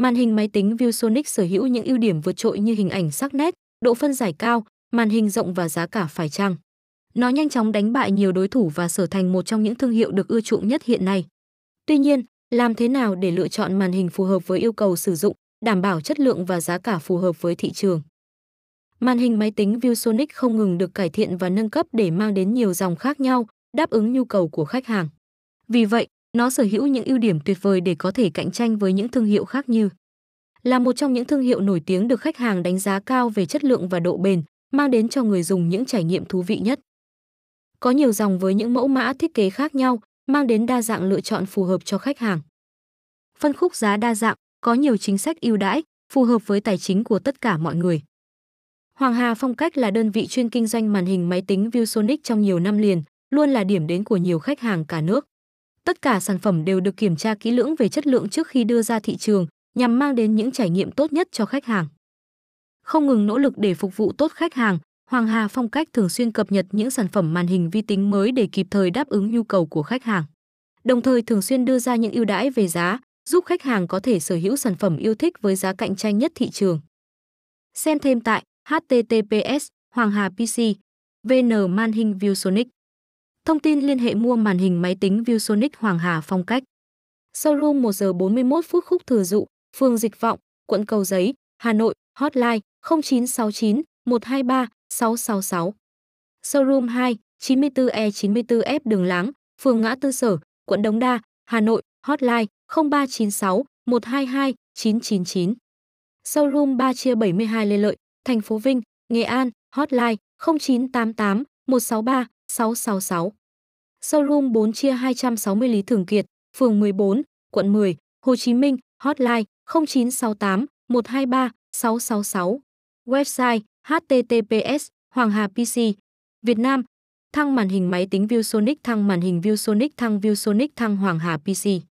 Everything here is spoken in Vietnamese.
Màn hình máy tính ViewSonic sở hữu những ưu điểm vượt trội như hình ảnh sắc nét, độ phân giải cao, màn hình rộng và giá cả phải chăng. Nó nhanh chóng đánh bại nhiều đối thủ và trở thành một trong những thương hiệu được ưa chuộng nhất hiện nay. Tuy nhiên, làm thế nào để lựa chọn màn hình phù hợp với yêu cầu sử dụng, đảm bảo chất lượng và giá cả phù hợp với thị trường? Màn hình máy tính ViewSonic không ngừng được cải thiện và nâng cấp để mang đến nhiều dòng khác nhau, đáp ứng nhu cầu của khách hàng. Vì vậy, nó sở hữu những ưu điểm tuyệt vời để có thể cạnh tranh với những thương hiệu khác như là một trong những thương hiệu nổi tiếng được khách hàng đánh giá cao về chất lượng và độ bền, mang đến cho người dùng những trải nghiệm thú vị nhất. Có nhiều dòng với những mẫu mã thiết kế khác nhau, mang đến đa dạng lựa chọn phù hợp cho khách hàng. Phân khúc giá đa dạng, có nhiều chính sách ưu đãi, phù hợp với tài chính của tất cả mọi người. Hoàng Hà Phong Cách là đơn vị chuyên kinh doanh màn hình máy tính ViewSonic trong nhiều năm liền, luôn là điểm đến của nhiều khách hàng cả nước. Tất cả sản phẩm đều được kiểm tra kỹ lưỡng về chất lượng trước khi đưa ra thị trường, nhằm mang đến những trải nghiệm tốt nhất cho khách hàng. Không ngừng nỗ lực để phục vụ tốt khách hàng, Hoàng Hà Phong Cách thường xuyên cập nhật những sản phẩm màn hình vi tính mới để kịp thời đáp ứng nhu cầu của khách hàng. Đồng thời thường xuyên đưa ra những ưu đãi về giá, giúp khách hàng có thể sở hữu sản phẩm yêu thích với giá cạnh tranh nhất thị trường. Xem thêm tại https Hoàng Hà PC VN Màn hình ViewSonic. Thông tin liên hệ mua màn hình máy tính ViewSonic Hoàng Hà Phong Cách. Showroom 1 giờ 41 phút khúc thừa dụ, phường Dịch Vọng, quận Cầu Giấy, Hà Nội, hotline 0969 123 666. Showroom 2, 94E94F Đường Láng, phường Ngã Tư Sở, quận Đống Đa, Hà Nội, hotline 0396 122 999. Showroom 3 chia 72 Lê Lợi, thành phố Vinh, Nghệ An, hotline 0988 163 666. Showroom 4 chia 260 Lý Thường Kiệt, phường 14, quận 10, Hồ Chí Minh, hotline 0968 123 666. Website https Hoàng Hà PC Việt Nam Thăng màn hình máy tính ViewSonic thăng màn hình ViewSonic thăng ViewSonic thăng Hoàng Hà PC